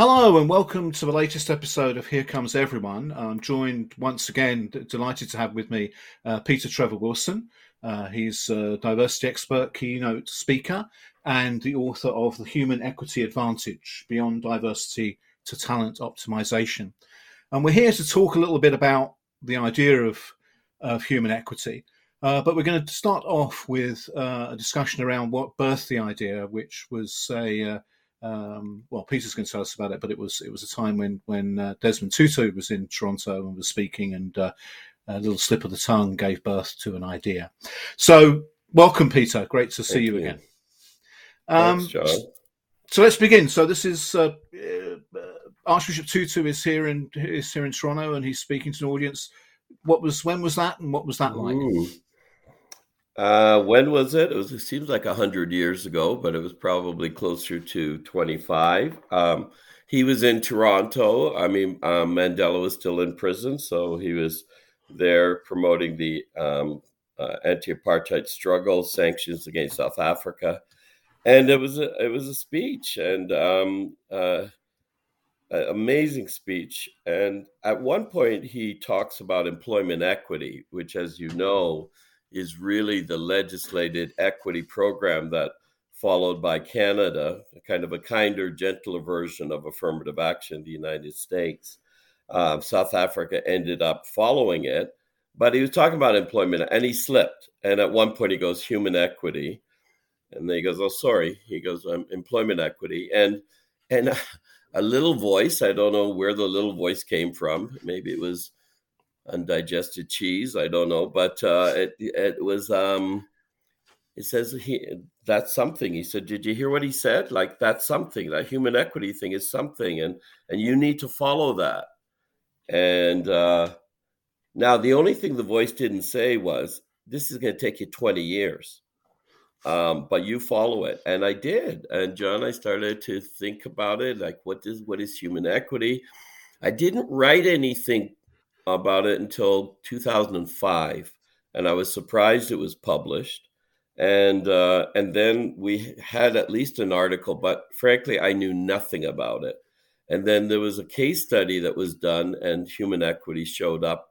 Hello and welcome to the latest episode of Here Comes Everyone. I'm joined once again, d- delighted to have with me uh, Peter Trevor Wilson. Uh, he's a diversity expert, keynote speaker, and the author of The Human Equity Advantage Beyond Diversity to Talent Optimization. And we're here to talk a little bit about the idea of, of human equity. Uh, but we're going to start off with uh, a discussion around what birthed the idea, which was a uh, um, well, Peter's going to tell us about it, but it was it was a time when when uh, Desmond Tutu was in Toronto and was speaking, and uh, a little slip of the tongue gave birth to an idea. So, welcome, Peter. Great to see Thank you, again. Um, John. so let's begin. So this is uh, uh, Archbishop Tutu is here in is here in Toronto, and he's speaking to an audience. What was when was that, and what was that like? Ooh. Uh, when was it? It was. It seems like hundred years ago, but it was probably closer to twenty-five. Um, he was in Toronto. I mean, um, Mandela was still in prison, so he was there promoting the um, uh, anti-apartheid struggle, sanctions against South Africa, and it was a it was a speech and um, uh, amazing speech. And at one point, he talks about employment equity, which, as you know, is really the legislated equity program that followed by Canada, kind of a kinder, gentler version of affirmative action in the United States. Um, South Africa ended up following it, but he was talking about employment and he slipped. And at one point, he goes, human equity. And then he goes, oh, sorry. He goes, um, employment equity. And, and a little voice, I don't know where the little voice came from. Maybe it was undigested cheese. I don't know, but uh, it it was. Um, it says he that's something. He said, "Did you hear what he said? Like that's something. That human equity thing is something, and and you need to follow that." And uh, now the only thing the voice didn't say was, "This is going to take you twenty years." Um, but you follow it, and I did. And John, I started to think about it, like what is what is human equity? I didn't write anything about it until 2005, and I was surprised it was published. And uh, and then we had at least an article, but frankly, I knew nothing about it. And then there was a case study that was done, and human equity showed up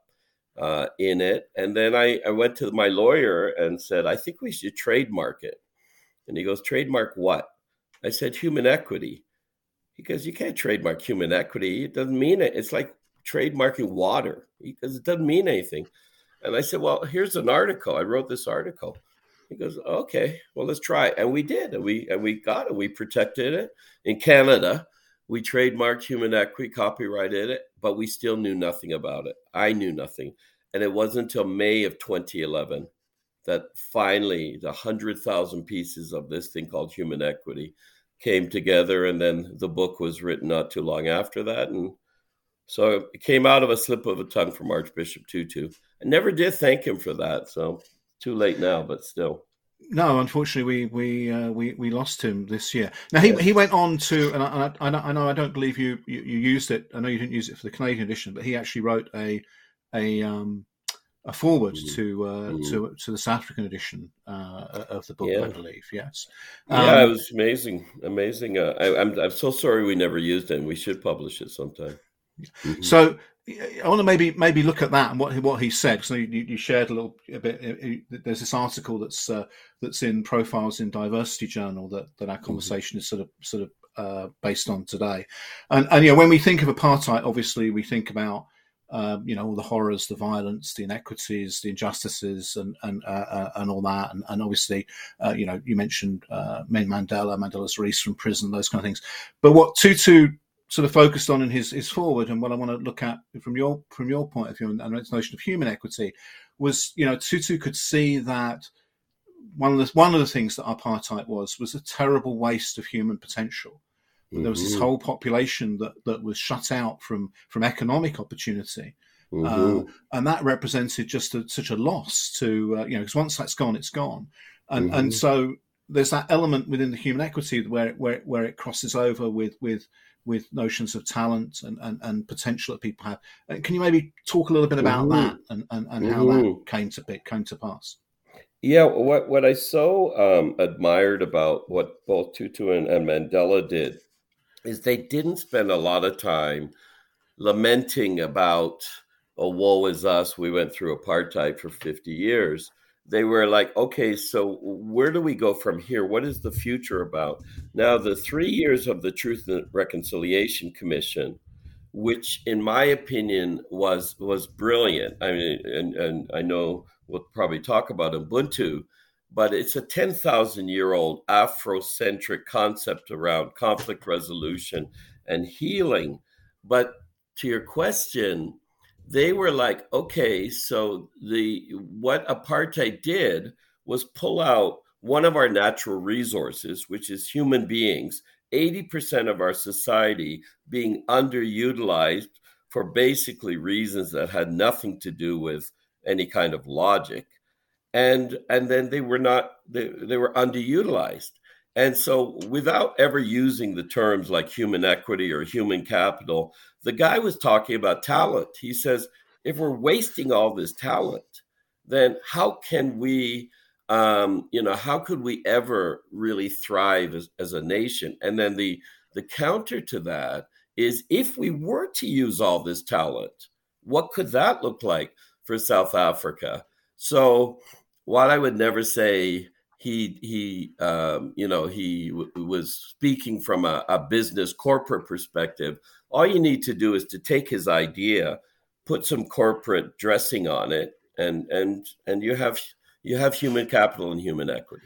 uh, in it. And then I, I went to my lawyer and said, I think we should trademark it. And he goes, trademark what? I said, human equity. He goes, you can't trademark human equity. It doesn't mean it. It's like trademarking water because it doesn't mean anything. And I said, well, here's an article. I wrote this article. He goes, okay, well, let's try it. And we did. And we, and we got it. We protected it. In Canada, we trademarked human equity, copyrighted it, but we still knew nothing about it. I knew nothing. And it wasn't until May of 2011 that finally the 100,000 pieces of this thing called human equity came together. And then the book was written not too long after that. And so it came out of a slip of a tongue from Archbishop Tutu. I never did thank him for that. So too late now, but still. No, unfortunately, we we uh, we we lost him this year. Now he he went on to, and I, I, I know- I don't believe you, you you used it. I know you didn't use it for the Canadian edition, but he actually wrote a a um a foreword Mhm. to uh, Mhm. to to the South African edition uh, of the book, I believe. Yes. Yeah, it Um, was amazing, amazing. Uh, I, I'm I'm so sorry we never used it. And We should publish it sometime. Mhm. So I want to maybe maybe look at that and what he, what he said. So you, you shared a little a bit. uh, uh, There's this article that's uh, that's in Profiles in Diversity Journal that that our conversation is sort of sort of uh, based on today. And and you know when we think of apartheid, obviously we think about um, you know all the horrors, the violence, the inequities, the injustices, and and uh, uh, and all that. And, and obviously, uh, you know, you mentioned uh, Men Mandela, Mandela's release from prison, those kind of things. But what Tutu sort of focused on in his his foreword, and what I want to look at from your from your point of view, and, and its notion of human equity, was you know Tutu could see that one of the one of the things that apartheid was was a terrible waste of human potential. There was this Mhm. whole population that, that was shut out from from economic opportunity, Mhm. uh, and that represented just a, such a loss to uh, you know because once that's gone, it's gone, and and Mhm. so there's that element within the human equity where where where it crosses over with with with notions of talent and, and, and potential that people have. Uh, Can you maybe talk a little bit about Mhm. that and, and, and how that Mhm. came to came to pass? Yeah, what what I so um, admired about what both Tutu and, and Mandela did is they didn't spend a lot of time lamenting about, oh, woe is us, we went through apartheid for 50 years. They were like, okay, so where do we go from here? What is the future about? Now, the three years of the Truth and Reconciliation Commission, which, in my opinion, was was brilliant. I mean, and, and I know we'll probably talk about Ubuntu, but it's a 10,000 year old Afrocentric concept around conflict resolution and healing. But to your question, they were like, okay, so the what apartheid did was pull out one of our natural resources, which is human beings, 80% of our society being underutilized for basically reasons that had nothing to do with any kind of logic. And and then they were not they, they were underutilized and so without ever using the terms like human equity or human capital the guy was talking about talent. He says if we're wasting all this talent then how can we um, you know how could we ever really thrive as, as a nation? And then the the counter to that is if we were to use all this talent what could that look like for south africa? So while I would never say he he um, you know he w- was speaking from a, a, business corporate perspective, all you need to do is to take his idea, put some corporate dressing on it, and and and you have you have human capital and human equity.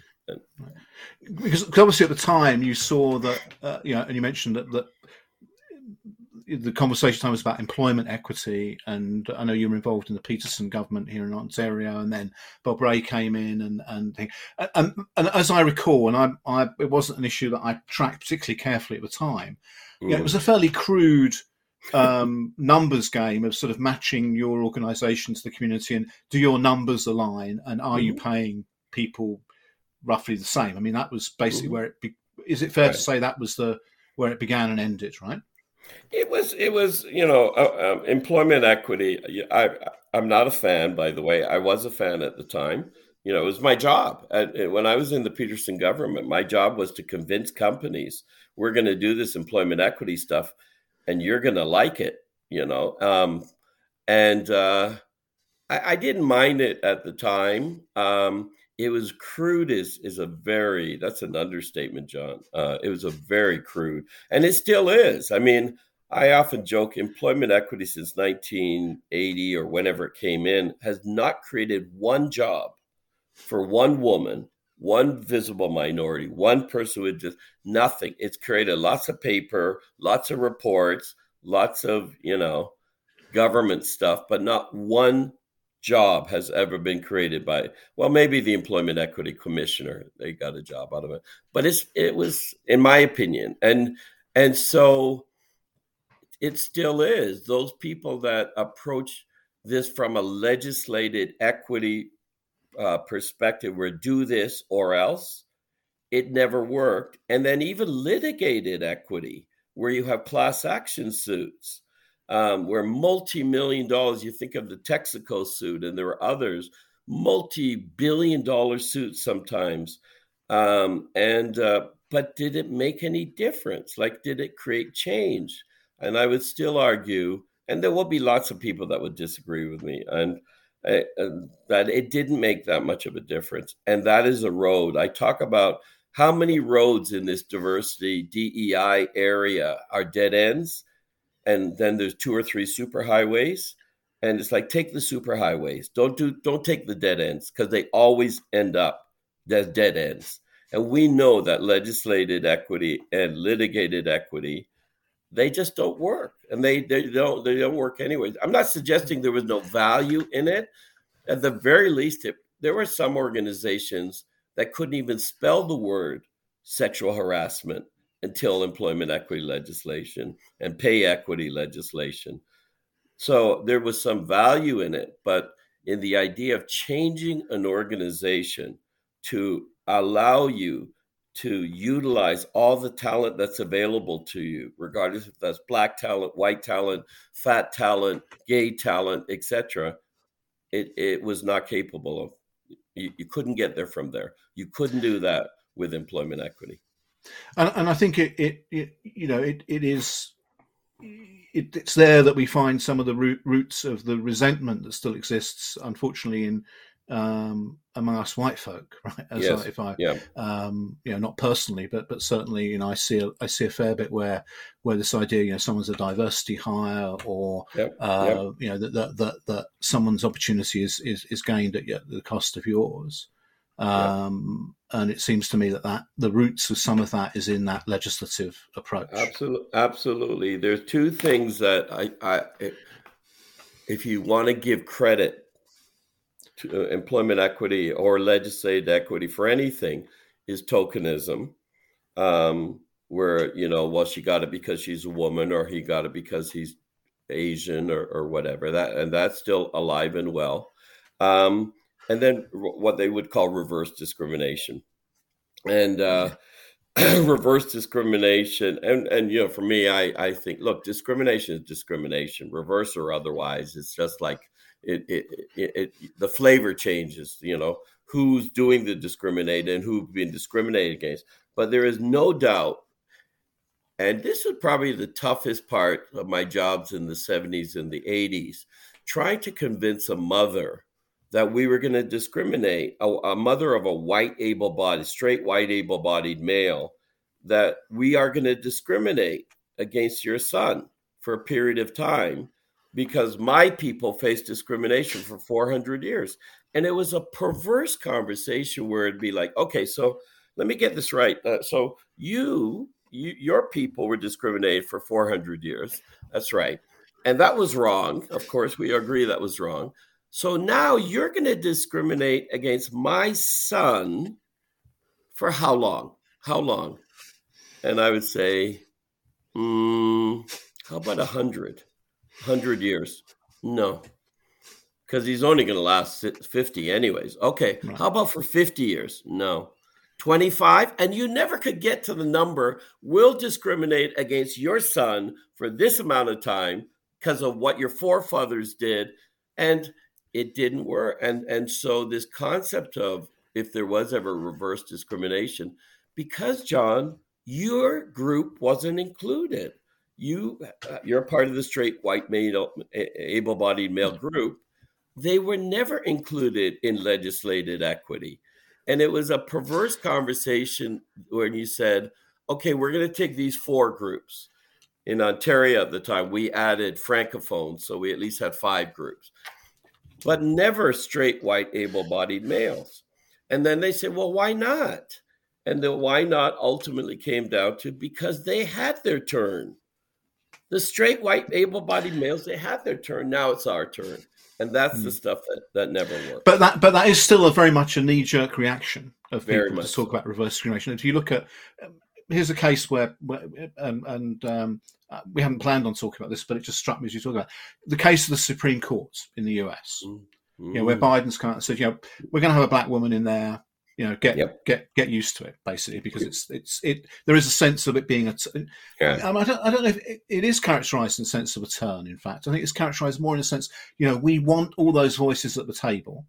Because obviously at the time you saw that uh, you know, and you mentioned that that the conversation time was about employment equity, and I know you were involved in the Peterson government here in Ontario, and then Bob Rae came in, and and and, and as I recall, and I, I it wasn't an issue that I tracked particularly carefully at the time. Mm. It was a fairly crude um, numbers game of sort of matching your organisation to the community, and do your numbers align, and are mm. you paying people roughly the same? I mean, that was basically mm. where it. Be- is it fair right. to say that was the where it began and ended, right? It was it was you know uh, um, employment equity. I I'm not a fan, by the way. I was a fan at the time. You know, it was my job. At, when I was in the Peterson government, my job was to convince companies we're going to do this employment equity stuff, and you're going to like it. You know, um, and uh, I, I, didn't mind it at the time. Um, it was crude is is a very that's an understatement john uh, it was a very crude and it still is. I mean i often joke employment equity since 1980 or whenever it came in has not created one job for one woman one visible minority one person with just nothing. It's created lots of paper lots of reports lots of you know government stuff but not one job has ever been created by well maybe the employment equity commissioner they got a job out of it. But it's it was in my opinion and and so it still is. Those people that approach this from a legislated equity uh, perspective where do this or else it never worked. And then even litigated equity where you have class action suits um, where multi-million dollars, you think of the Texaco suit, and there are others, multi-billion dollar suits sometimes. Um, and uh, but did it make any difference? Like, did it create change? And I would still argue, and there will be lots of people that would disagree with me, and uh, that it didn't make that much of a difference. And that is a road. I talk about how many roads in this diversity DEI area are dead ends and then there's two or three superhighways and it's like take the superhighways. Don't do don't take the dead ends because they always end up as dead ends. And we know that legislated equity and litigated equity they just don't work and they, they don't they don't work anyways i'm not suggesting there was no value in it. At the very least it, there were some organizations that couldn't even spell the word sexual harassment until employment equity legislation and pay equity legislation. So there was some value in it, but in the idea of changing an organization to allow you to utilize all the talent that's available to you, regardless if that's black talent, white talent, fat talent, gay talent, etc. It, it was not capable of. You, you couldn't get there from there. You couldn't do that with employment equity. And, and I think it, it, it you know it, it is it, it's there that we find some of the root, roots of the resentment that still exists, unfortunately, in um, among us white folk, right? As Yes. I, if I, Yeah. um, you know, not personally, but but certainly, you know, I see a, I see a fair bit where where this idea, you know, someone's a diversity hire, or Yep. uh, you know, that that, that that someone's opportunity is is, is gained at the cost of yours. Um, And it seems to me that, that the roots of some of that is in that legislative approach. Absolutely, absolutely. There's two things that I, I if, if you want to give credit to uh, employment equity or legislated equity for anything, is tokenism, um, where you know, well, she got it because she's a woman, or he got it because he's Asian, or, or whatever. That and that's still alive and well. Um, and then what they would call reverse discrimination, and uh, reverse discrimination and and you know for me i i think look discrimination is discrimination reverse or otherwise it's just like it it, it, it the flavor changes you know who's doing the discriminate and who's being discriminated against. But there is no doubt and this was probably the toughest part of my jobs in the 70s and the 80s trying to convince a mother that we were going to discriminate a, a mother of a white able-bodied straight white able-bodied male that we are going to discriminate against your son for a period of time because my people faced discrimination for 400 years. And it was a perverse conversation where it'd be like okay so let me get this right. Uh, so you, you your people were discriminated for 400 years. That's right. And that was wrong. Of course we agree that was wrong so now you're going to discriminate against my son for how long? How long? And I would say, mm, how about a hundred? Hundred years? No, because he's only going to last fifty anyways. Okay, how about for fifty years? No. 25 and you never could get to the number will discriminate against your son for this amount of time because of what your forefathers did and it didn't work. And and so this concept of if there was ever reverse discrimination because john your group wasn't included. You uh, you're part of the straight white male able-bodied male group. They were never included in legislated equity. And it was a perverse conversation when you said okay we're going to take these four groups. In ontario at the time we added francophones so we at least had five groups but never straight white able-bodied males. And then they said well why not? And the why not ultimately came down to because they had their turn. The straight white able-bodied males they had their turn. Now it's our turn. And that's the Hmm. stuff that, that never worked. But that, but that is still a very much a knee jerk reaction of Very people to talk about reverse discrimination. If you look at, um, here's a case where, where and, and um, uh, we haven't planned on talking about this, but it just struck me as you talk about the case of the Supreme Court in the US. You know, where Mm. Biden's come out and said, you know, we're going to have a black woman in there. You know, get Yep. get get used to it, basically, because it's it's it. There is a sense of it being a. T- Yeah. um, I don't I don't know if it, it is characterised in the sense of a turn. In fact, I think it's characterised more in a sense. You know, we want all those voices at the table.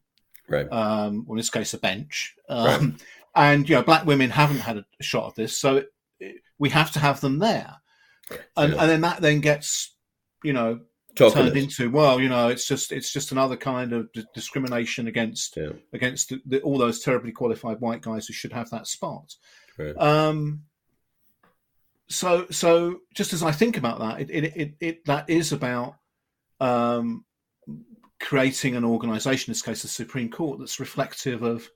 right um, or in this case, a bench. Um, And you know, black women haven't had a shot of this, so it, it, we have to have them there. And, Yeah. and then that then gets, you know, turned into well, you know, it's just it's just another kind of d- discrimination against Yeah. against the, the, all those terribly qualified white guys who should have that spot. Right. Um, so so just as I think about that, it it, it, it that is about um, creating an organisation, in this case the Supreme Court, that's reflective of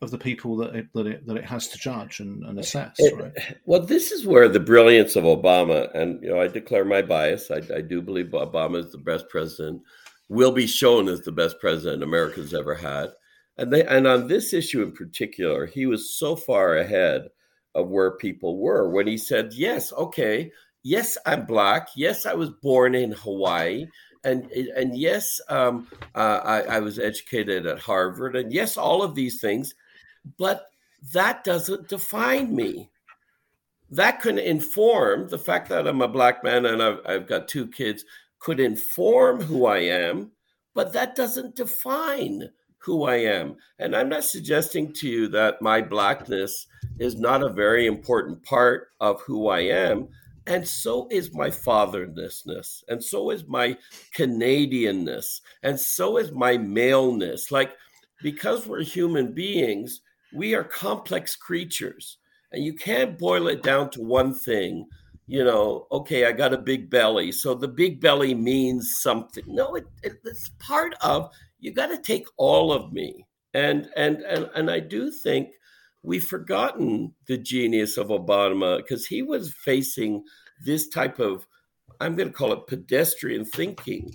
of the people that it that it that it has to judge and, and assess. It- right? Well, this is where the brilliance of Obama, and you know, I declare my bias. I, I do believe Obama is the best president, will be shown as the best president America's ever had, and they and on this issue in particular, he was so far ahead of where people were when he said, "Yes, okay, yes, I'm black. Yes, I was born in Hawaii." And, and yes, um, uh, I, I was educated at Harvard, and yes, all of these things, but that doesn't define me that could inform the fact that I'm a black man and I've, I've got two kids could inform who I am, but that doesn't define who I am. And I'm not suggesting to you that my blackness is not a very important part of who I am. And so is my fatherlessness, and so is my Canadianness, and so is my maleness. Like, because we're human beings, we are complex creatures, and you can't boil it down to one thing. You know, okay, I got a big belly, so the big belly means something. No, it, it, it's part of you got to take all of me. And and and and I do think we've forgotten the genius of Obama because he was facing this type of I'm going to call it pedestrian thinking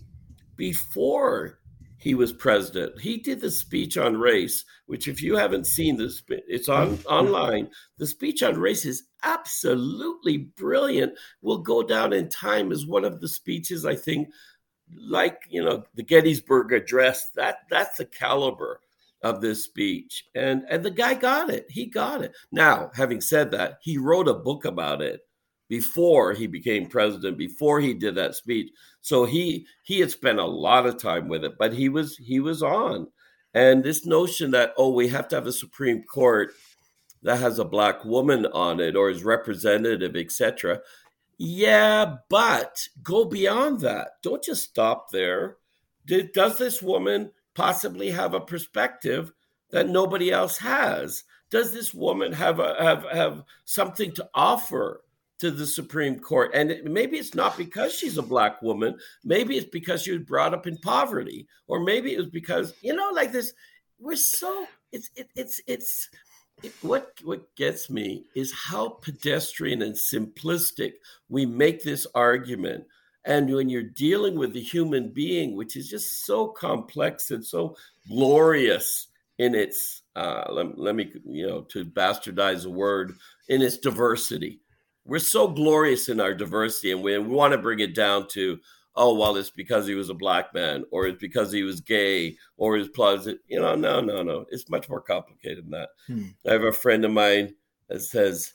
before he was president. He did the speech on race, which if you haven't seen this, it's on mm-hmm. online. The speech on race is absolutely brilliant. Will go down in time as one of the speeches I think like you know the Gettysburg Address. That that's the caliber of this speech, and and the guy got it. He got it. Now, having said that, he wrote a book about it before he became president. Before he did that speech, so he he had spent a lot of time with it. But he was he was on, and this notion that oh we have to have a Supreme Court that has a black woman on it or is representative, etc. Yeah, but go beyond that. Don't just stop there. Does this woman possibly have a perspective that nobody else has? Does this woman have a, have have something to offer to the Supreme Court? And maybe it's not because she's a black woman. Maybe it's because she was brought up in poverty, or maybe it was because you know, like this. We're so it's it, it's it's what what gets me is how pedestrian and simplistic we make this argument and when you're dealing with the human being which is just so complex and so glorious in its uh, let, let me you know to bastardize a word in its diversity we're so glorious in our diversity and we, we want to bring it down to oh well it's because he was a black man or it's because he was gay or his plus you know no no no. It's much more complicated than that. Hmm. i have a friend of mine that says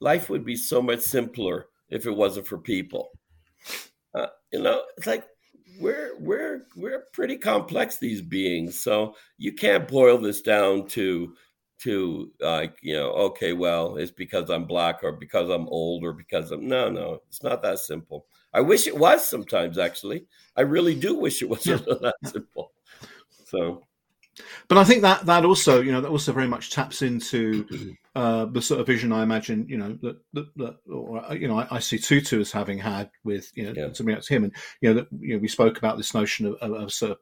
life would be so much simpler if it wasn't for people. Uh, you know it's like we're we're we're pretty complex these beings. So you can't boil this down to to like you know okay well it's because i'm black or because i'm old or because i'm no no it's not that simple I wish it was sometimes, actually. I really do wish it was yeah. that simple. So, but I think that that also, you know, that also very much taps into uh, the sort of vision I imagine, you know, that that, that or, uh, you know, I, I, see Tutu as having had with you know yeah. something else him, and you know, that you know, we spoke about this notion of, of, of sort of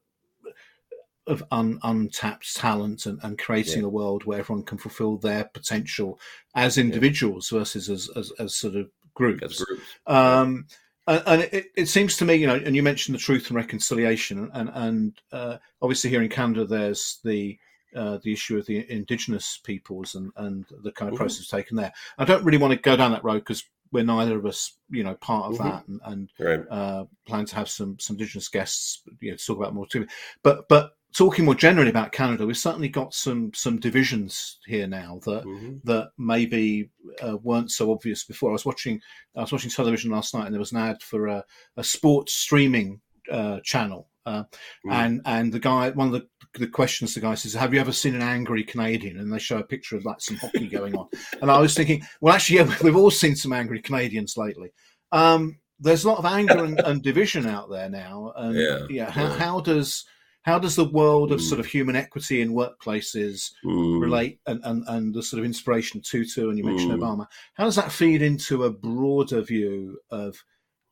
of un, untapped talent and, and creating yeah. a world where everyone can fulfill their potential as individuals yeah. versus as, as, as sort of groups. As groups. Um, and it, it, seems to me, you know, and you mentioned the truth and reconciliation, and and uh, obviously here in Canada, there's the uh, the issue of the indigenous peoples and and the kind of mm-hmm. process taken there. I don't really want to go down that road because we're neither of us, you know, part of mm-hmm. that, and, and right. uh, plan to have some some indigenous guests, you know, to talk about more too. But but talking more generally about Canada, we've certainly got some some divisions here now that mm-hmm. that maybe uh, weren't so obvious before. I was watching I was watching television last night, and there was an ad for a, a sports streaming uh, channel, uh, mm. and and the guy one of the the questions the guy says, "Have you ever seen an angry Canadian?" And they show a picture of like some hockey going on, and I was thinking, well, actually, yeah, we've all seen some angry Canadians lately. Um, there's a lot of anger and, and, division out there now, and yeah, yeah, how, yeah. how does how does the world of mm. sort of human equity in workplaces mm. relate and, and, and the sort of inspiration Tutu and you mentioned mm. Obama? How does that feed into a broader view of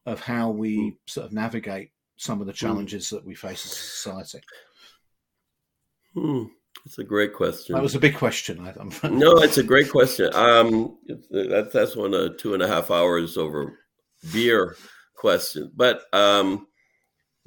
of how we mm. sort of navigate some of the mm. challenges that we face as a society? Hmm. That's a great question. That was a big question. I, no, it's a great question. Um, that's that's one of two and a half hours over beer question. But um,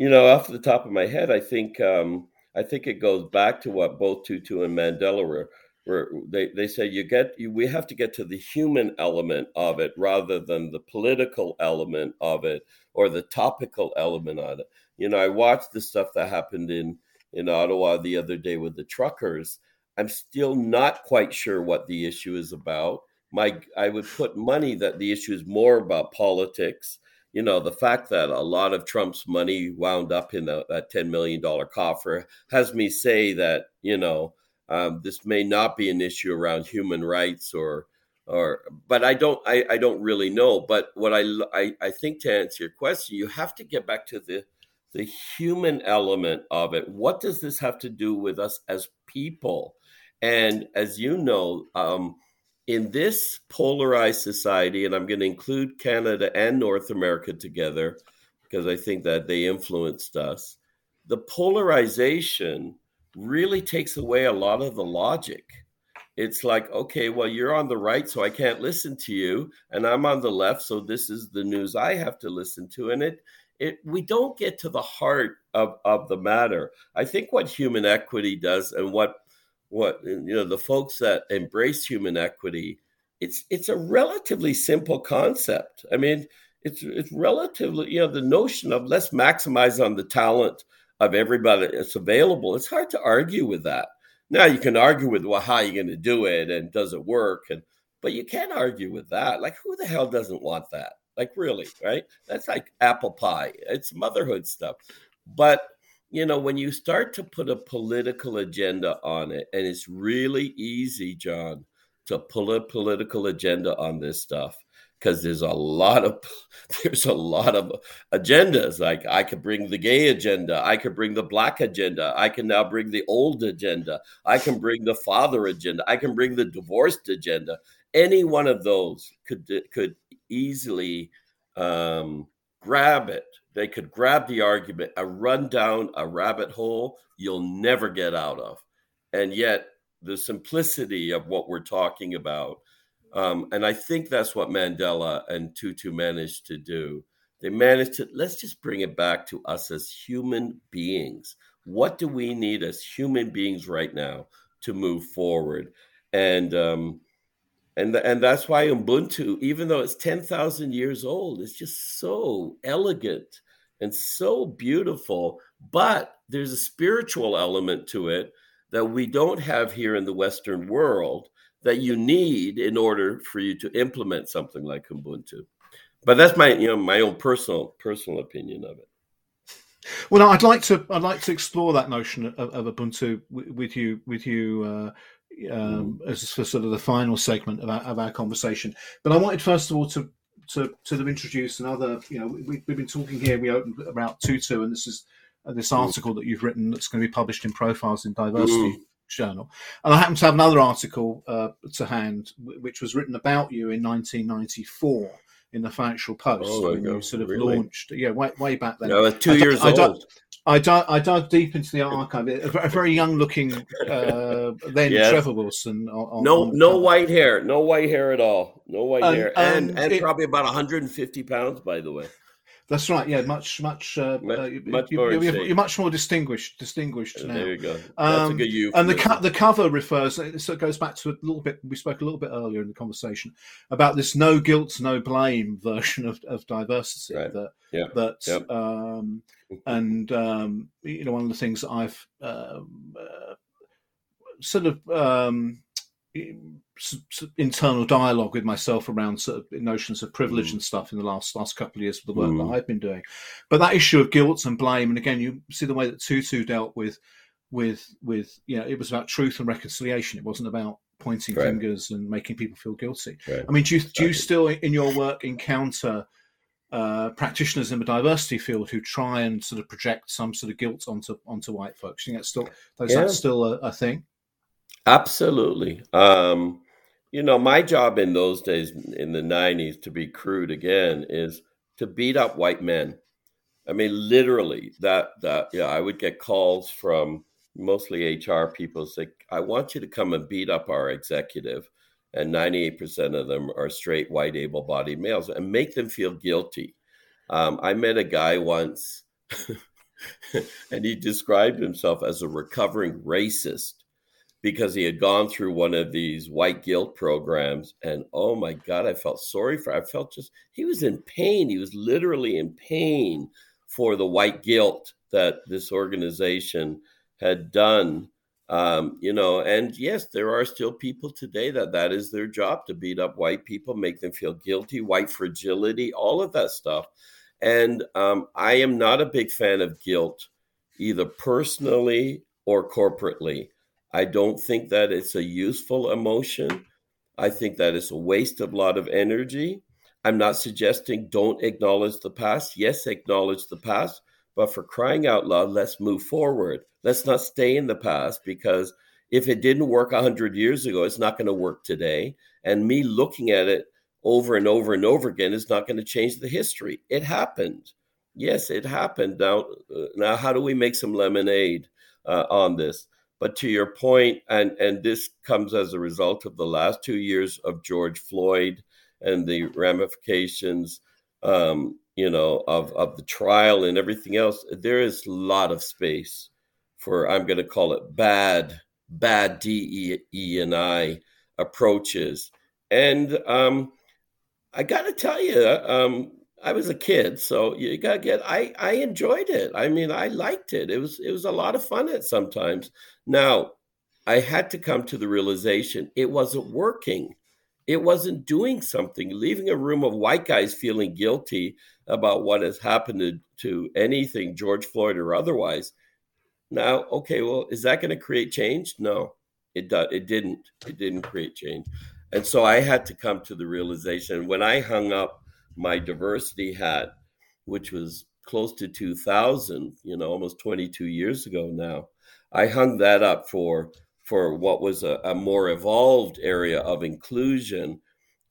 you know, off the top of my head, I think um, I think it goes back to what both Tutu and Mandela were. were they they say you get you, we have to get to the human element of it rather than the political element of it or the topical element of it. You know, I watched the stuff that happened in in Ottawa the other day with the truckers. I'm still not quite sure what the issue is about. My I would put money that the issue is more about politics you know, the fact that a lot of Trump's money wound up in that $10 million coffer has me say that, you know, um, this may not be an issue around human rights or, or, but I don't, I, I don't really know. But what I, I, I think to answer your question, you have to get back to the, the human element of it. What does this have to do with us as people? And as you know, um, in this polarized society, and I'm going to include Canada and North America together because I think that they influenced us, the polarization really takes away a lot of the logic. It's like, okay, well, you're on the right, so I can't listen to you, and I'm on the left, so this is the news I have to listen to. And it, it, we don't get to the heart of, of the matter. I think what human equity does, and what what you know the folks that embrace human equity it's it's a relatively simple concept. I mean it's it's relatively you know the notion of let's maximize on the talent of everybody that's available it's hard to argue with that. Now you can argue with well how are you going to do it and does it work and but you can't argue with that. Like who the hell doesn't want that? Like really right? That's like apple pie. It's motherhood stuff. But you know, when you start to put a political agenda on it, and it's really easy, John, to pull a political agenda on this stuff because there's a lot of there's a lot of agendas. Like i could bring the gay agenda i could bring the black agenda i can now bring the old agenda i can bring the father agenda i can bring the divorced agenda. Any one of those could could easily um, grab it they could grab the argument and run down a rabbit hole you'll never get out of. And yet, the simplicity of what we're talking about, um, and I think that's what Mandela and Tutu managed to do. They managed to let's just bring it back to us as human beings. What do we need as human beings right now to move forward? And um, and and that's why Ubuntu, even though it's ten thousand years old, is just so elegant and so beautiful. But there's a spiritual element to it that we don't have here in the Western world that you need in order for you to implement something like Ubuntu. But that's my you know my own personal personal opinion of it. Well, I'd like to I'd like to explore that notion of, of Ubuntu with you with you uh, um, mm. as for sort of the final segment of our, of our conversation. But I wanted first of all to to to them introduce another. You know, we, we've been talking here. We opened about Tutu, and this is uh, this mm. article that you've written that's going to be published in Profiles in Diversity. Mm. Journal, and I happen to have another article uh, to hand, which was written about you in 1994 in the Financial Post oh, when you sort of really? launched. Yeah, way, way back then. No, two I, years I, old. I dug, I dug deep into the archive. A, very young looking uh, then yes. Trevor Wilson. On, no, on no white hair, no white hair at all, no white hair, and um, and it, probably about 150 pounds, by the way. That's right. Yeah, much, much, uh, much, uh, much you, more you're, you're, much more distinguished, distinguished now. There you go. That's um, a good. And the co- the cover refers. So it goes back to a little bit. We spoke a little bit earlier in the conversation about this no guilt, no blame version of, of diversity. Right. That yeah. that yep. um, and um, you know one of the things that I've um, uh, sort of um, internal dialogue with myself around sort of notions of privilege mm. and stuff in the last last couple of years of the work mm. that I've been doing. But that issue of guilt and blame, and again, you see the way that Tutu dealt with with with you know, it was about truth and reconciliation. It wasn't about pointing right. fingers and making people feel guilty. Right. I mean, do you, do you still in your work encounter uh, practitioners in the diversity field who try and sort of project some sort of guilt onto onto white folks? You think that's still is yeah. that still a, a thing? Absolutely. Um, you know, my job in those days in the 90s, to be crude again, is to beat up white men. I mean, literally, that, that, yeah, I would get calls from mostly HR people say, I want you to come and beat up our executive. And 98% of them are straight, white, able bodied males and make them feel guilty. Um, I met a guy once and he described himself as a recovering racist because he had gone through one of these white guilt programs and oh my god i felt sorry for i felt just he was in pain. He was literally in pain for the white guilt that this organization had done. Um, you know and yes there are still people today that that is their job to beat up white people make them feel guilty white fragility all of that stuff. And um, I am not a big fan of guilt, either personally or corporately. I don't think that it's a useful emotion. I think that it's a waste of a lot of energy. I'm not suggesting don't acknowledge the past. Yes, acknowledge the past, but for crying out loud, let's move forward. Let's not stay in the past because if it didn't work 100 years ago, it's not going to work today. And me looking at it over and over and over again is not going to change the history. It happened. Yes, it happened. Now, uh, now how do we make some lemonade uh, on this? But to your point, and and this comes as a result of the last two years of George Floyd and the ramifications, um, you know, of of the trial and everything else. There is a lot of space for I'm going to call it bad, bad D E and I approaches, and um, I got to tell you, um, I was a kid, so you got to get. I I enjoyed it. I mean, I liked it. It was it was a lot of fun at sometimes. Now, I had to come to the realization it wasn't working. It wasn't doing something. Leaving a room of white guys feeling guilty about what has happened to, to anything, George Floyd or otherwise. Now, okay, well, is that going to create change? No, it does. It didn't. It didn't create change. And so I had to come to the realization when I hung up my diversity hat, which was close to 2000, you know, almost 22 years ago now. I hung that up for for what was a, a more evolved area of inclusion.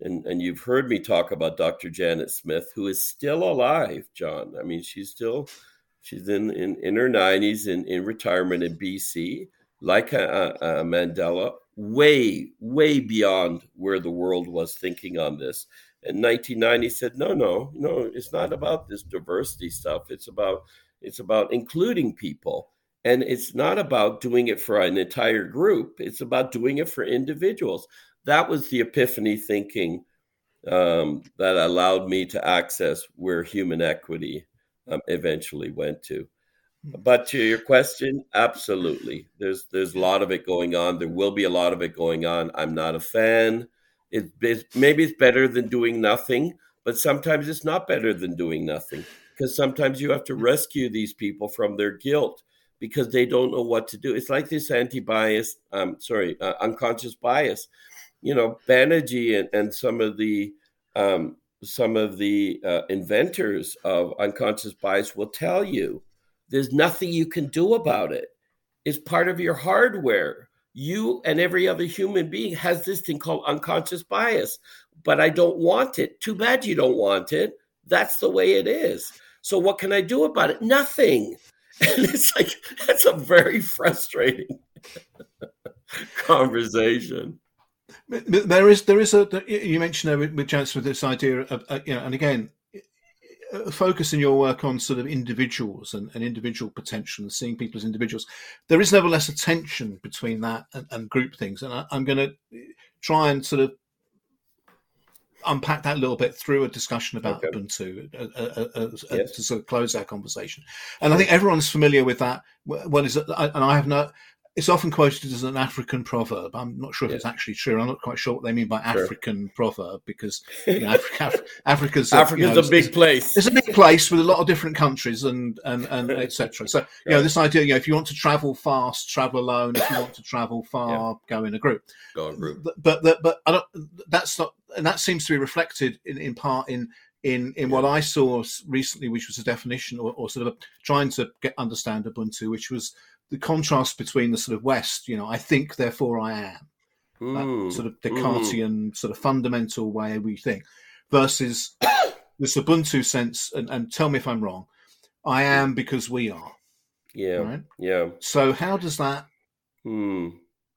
And, and you've heard me talk about Dr. Janet Smith, who is still alive, John. I mean, she's still she's in in, in her 90s in, in retirement in BC, like a, a Mandela, way, way beyond where the world was thinking on this. In 1990, said, no, no, no, it's not about this diversity stuff. It's about it's about including people. And it's not about doing it for an entire group. It's about doing it for individuals. That was the epiphany thinking um, that allowed me to access where human equity um, eventually went to. But to your question, absolutely. There's there's a lot of it going on. There will be a lot of it going on. I'm not a fan. It, it's, maybe it's better than doing nothing, but sometimes it's not better than doing nothing because sometimes you have to rescue these people from their guilt because they don't know what to do. It's like this anti-bias, um, sorry, uh, unconscious bias. You know, Banaji and, and some of the um, some of the uh, inventors of unconscious bias will tell you there's nothing you can do about it. It's part of your hardware. You and every other human being has this thing called unconscious bias, but I don't want it. Too bad you don't want it. That's the way it is. So what can I do about it? Nothing. And it's like that's a very frustrating conversation. There is, there is a. You mentioned with, with Chance with this idea of, uh, you know, and again, focus in your work on sort of individuals and, and, individual potential and seeing people as individuals, there is nevertheless a tension between that and, and group things. And I, am going to try and sort of unpack that a little bit through a discussion about okay. Ubuntu uh, uh, uh, uh yes. to sort of close our conversation. And I think everyone's familiar with that. What is it? And I have no it's often quoted as an African proverb. I'm not sure if it's actually true. I'm not quite sure what they mean by sure. African proverb because you know, Africa, Africa's, Africa's you know, a big place. It's a big place with a lot of different countries and and, and etc. So you know this idea. You know, if you want to travel fast, travel alone. If you want to travel far, yeah. go in a group. Go in a group. But but, but I don't. That's not, and that seems to be reflected in, in part in in in yeah. what I saw recently, which was a definition or, or sort of a, trying to get understand Ubuntu, which was the contrast between the sort of West, you know, I think, therefore I am, mm. sort of Descartesian, mm. sort of fundamental way we think, versus this Ubuntu sense, and, and, tell me if I'm wrong, I am because we are. Yeah. Right? Yeah. So how does that mm.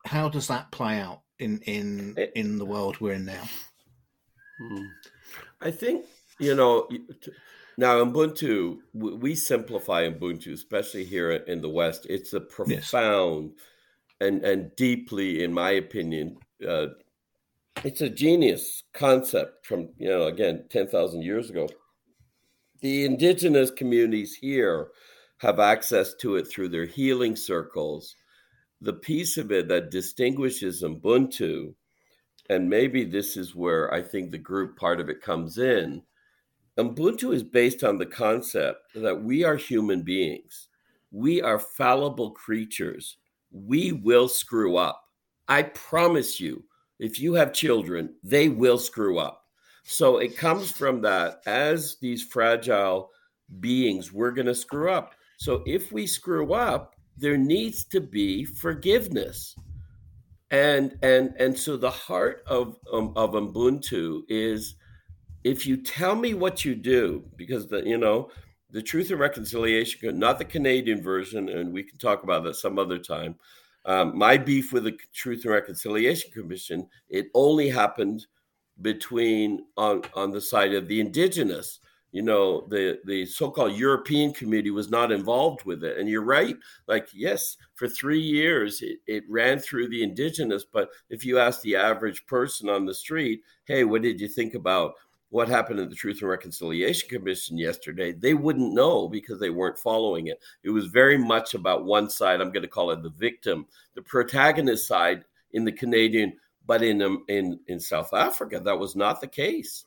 how does that play out in in it, in the world we're in now? Hmm. I think you know now, Ubuntu, we simplify Ubuntu, especially here in the West. It's a profound yes. and, and deeply, in my opinion, uh, it's a genius concept from, you know, again, 10,000 years ago. The indigenous communities here have access to it through their healing circles. The piece of it that distinguishes Ubuntu, and maybe this is where I think the group part of it comes in Ubuntu is based on the concept that we are human beings. We are fallible creatures. We will screw up. I promise you, if you have children, they will screw up. So it comes from that as these fragile beings, we're going to screw up. So if we screw up, there needs to be forgiveness. And and and so the heart of um, of Ubuntu is if you tell me what you do, because the you know the Truth and Reconciliation, not the Canadian version, and we can talk about that some other time. Um, my beef with the Truth and Reconciliation Commission, it only happened between on on the side of the indigenous. You know, the the so-called European community was not involved with it, and you're right. Like, yes, for three years it, it ran through the indigenous, but if you ask the average person on the street, hey, what did you think about what happened at the Truth and Reconciliation Commission yesterday, they wouldn't know because they weren't following it. It was very much about one side. I'm going to call it the victim, the protagonist side in the Canadian, but in um, in in South Africa, that was not the case.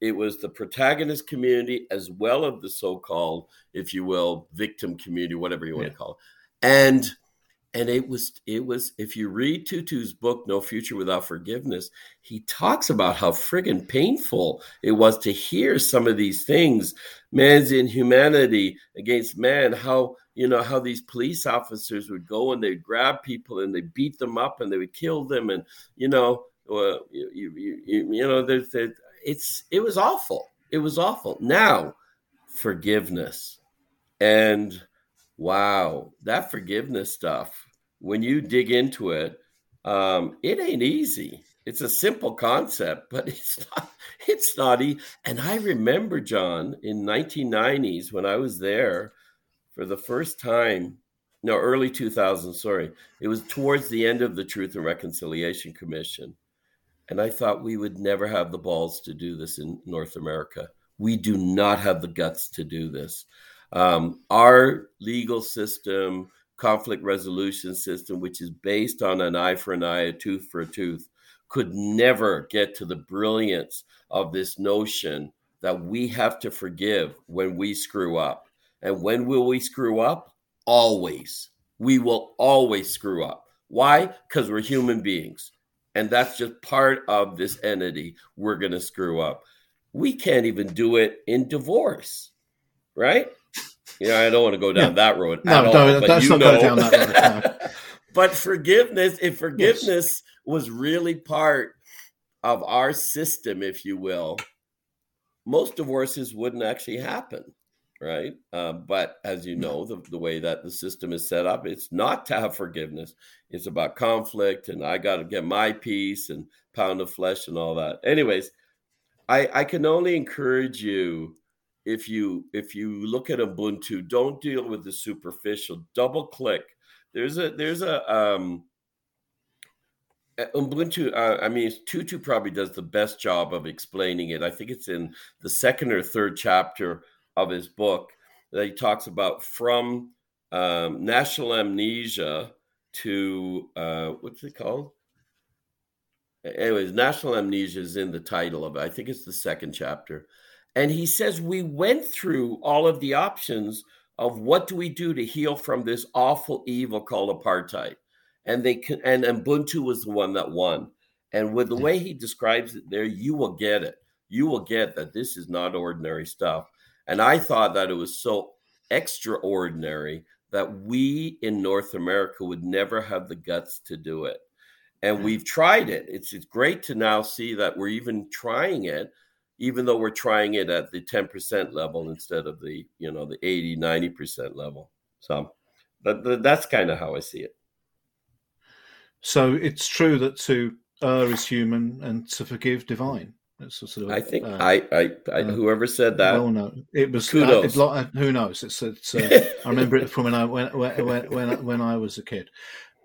It was the protagonist community as well as the so-called, if you will, victim community, whatever you want yeah. to call it, and and it was it was if you read tutu's book no future without forgiveness he talks about how friggin painful it was to hear some of these things man's inhumanity against man how you know how these police officers would go and they'd grab people and they beat them up and they would kill them and you know uh, you, you, you, you know there's there, it's it was awful. It was awful. Now forgiveness. And wow that forgiveness stuff when you dig into it, um, it ain't easy. It's a simple concept, but it's not. It's not. And I remember John in 1990s when I was there for the first time. No, early 2000s. Sorry, it was towards the end of the Truth and Reconciliation Commission, and I thought we would never have the balls to do this in North America. We do not have the guts to do this. Um, our legal system conflict resolution system, which is based on an eye for an eye, a tooth for a tooth, could never get to the brilliance of this notion that we have to forgive when we screw up. And when will we screw up? Always. We will always screw up. Why? Because we're human beings. And that's just part of this entity. We're going to screw up. We can't even do it in divorce, right? You know, I don't want to go down yeah. that road. No, no, let's not go down that road. No. but forgiveness, if forgiveness yes. was really part of our system, if you will, most divorces wouldn't actually happen, right? Uh, but as you know, the, the way that the system is set up, it's not to have forgiveness. It's about conflict, and I got to get my piece and pound of flesh and all that. Anyways, I, I can only encourage you if you if you look at Ubuntu, don't deal with the superficial. Double click. There's a there's a um Ubuntu. Uh, I mean, Tutu probably does the best job of explaining it. I think it's in the second or third chapter of his book that he talks about from um, national amnesia to uh, what's it called? Anyways, national amnesia is in the title of it. I think it's the second chapter and he says we went through all of the options of what do we do to heal from this awful evil called apartheid. And they can, and Ubuntu was the one that won. And with the way he describes it there, you will get it. You will get that this is not ordinary stuff. And I thought that it was so extraordinary that we in North America would never have the guts to do it. And we've tried it. It's, it's great to now see that we're even trying it even though we're trying it at the 10% level instead of the you know the 80 90% level. So that, that's kind of how i see it. So it's true that to err is human and to forgive divine. That's sort of i think uh, I, I, I uh, whoever said that well no it was kudos. Uh, it, who knows? It's, it's uh, i remember it from when i when, when, when, when i was a kid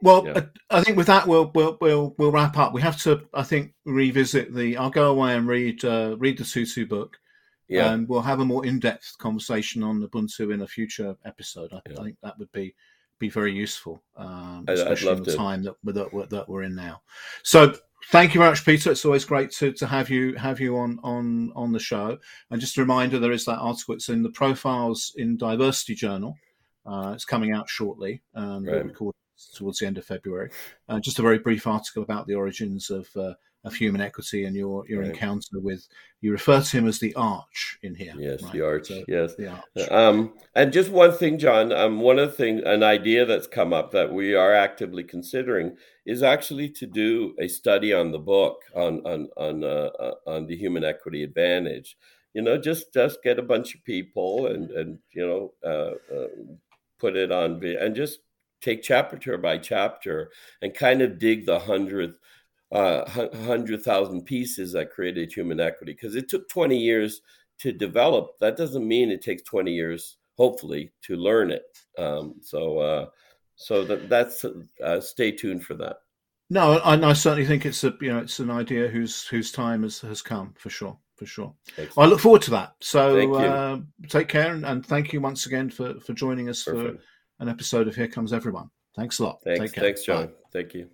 well, yeah. I, I think with that we'll, we'll we'll we'll wrap up. We have to, I think, revisit the. I'll go away and read uh, read the Tutu book. Yeah, and we'll have a more in depth conversation on Ubuntu in a future episode. I, yeah. I, think that would be be very useful, um, especially in the to. time that, that that we're in now. So Thank you very much, Peter. It's always great to, to have you have you on on on the show. And just a reminder, there is that article. It's in the Profiles in Diversity Journal. Uh, it's coming out shortly. Um, right. Recorded towards the end of February. Uh, just a very brief article about the origins of uh, of human equity and your your right. encounter with you refer to him as the arch in here yes right? the arch so, yes the arch. Um, and just one thing john um, one of the things an idea that's come up that we are actively considering is actually to do a study on the book on on on uh, uh, on the human equity advantage you know just just get a bunch of people and and you know uh, uh put it on and just take chapter by chapter and kind of dig the hundredth uh, 100,000 pieces that created human equity because it took 20 years to develop. That doesn't mean it takes 20 years, hopefully, to learn it. Um, so, uh, so that, that's uh, stay tuned for that. No, I, I, certainly think it's a you know it's an idea whose whose time has, has come for sure for sure. I look forward to that. So uh, take care and, and, thank you once again for for joining us Perfect. for an episode of Here Comes Everyone. Thanks a lot. Thanks, thanks, John. Bye. Thank you.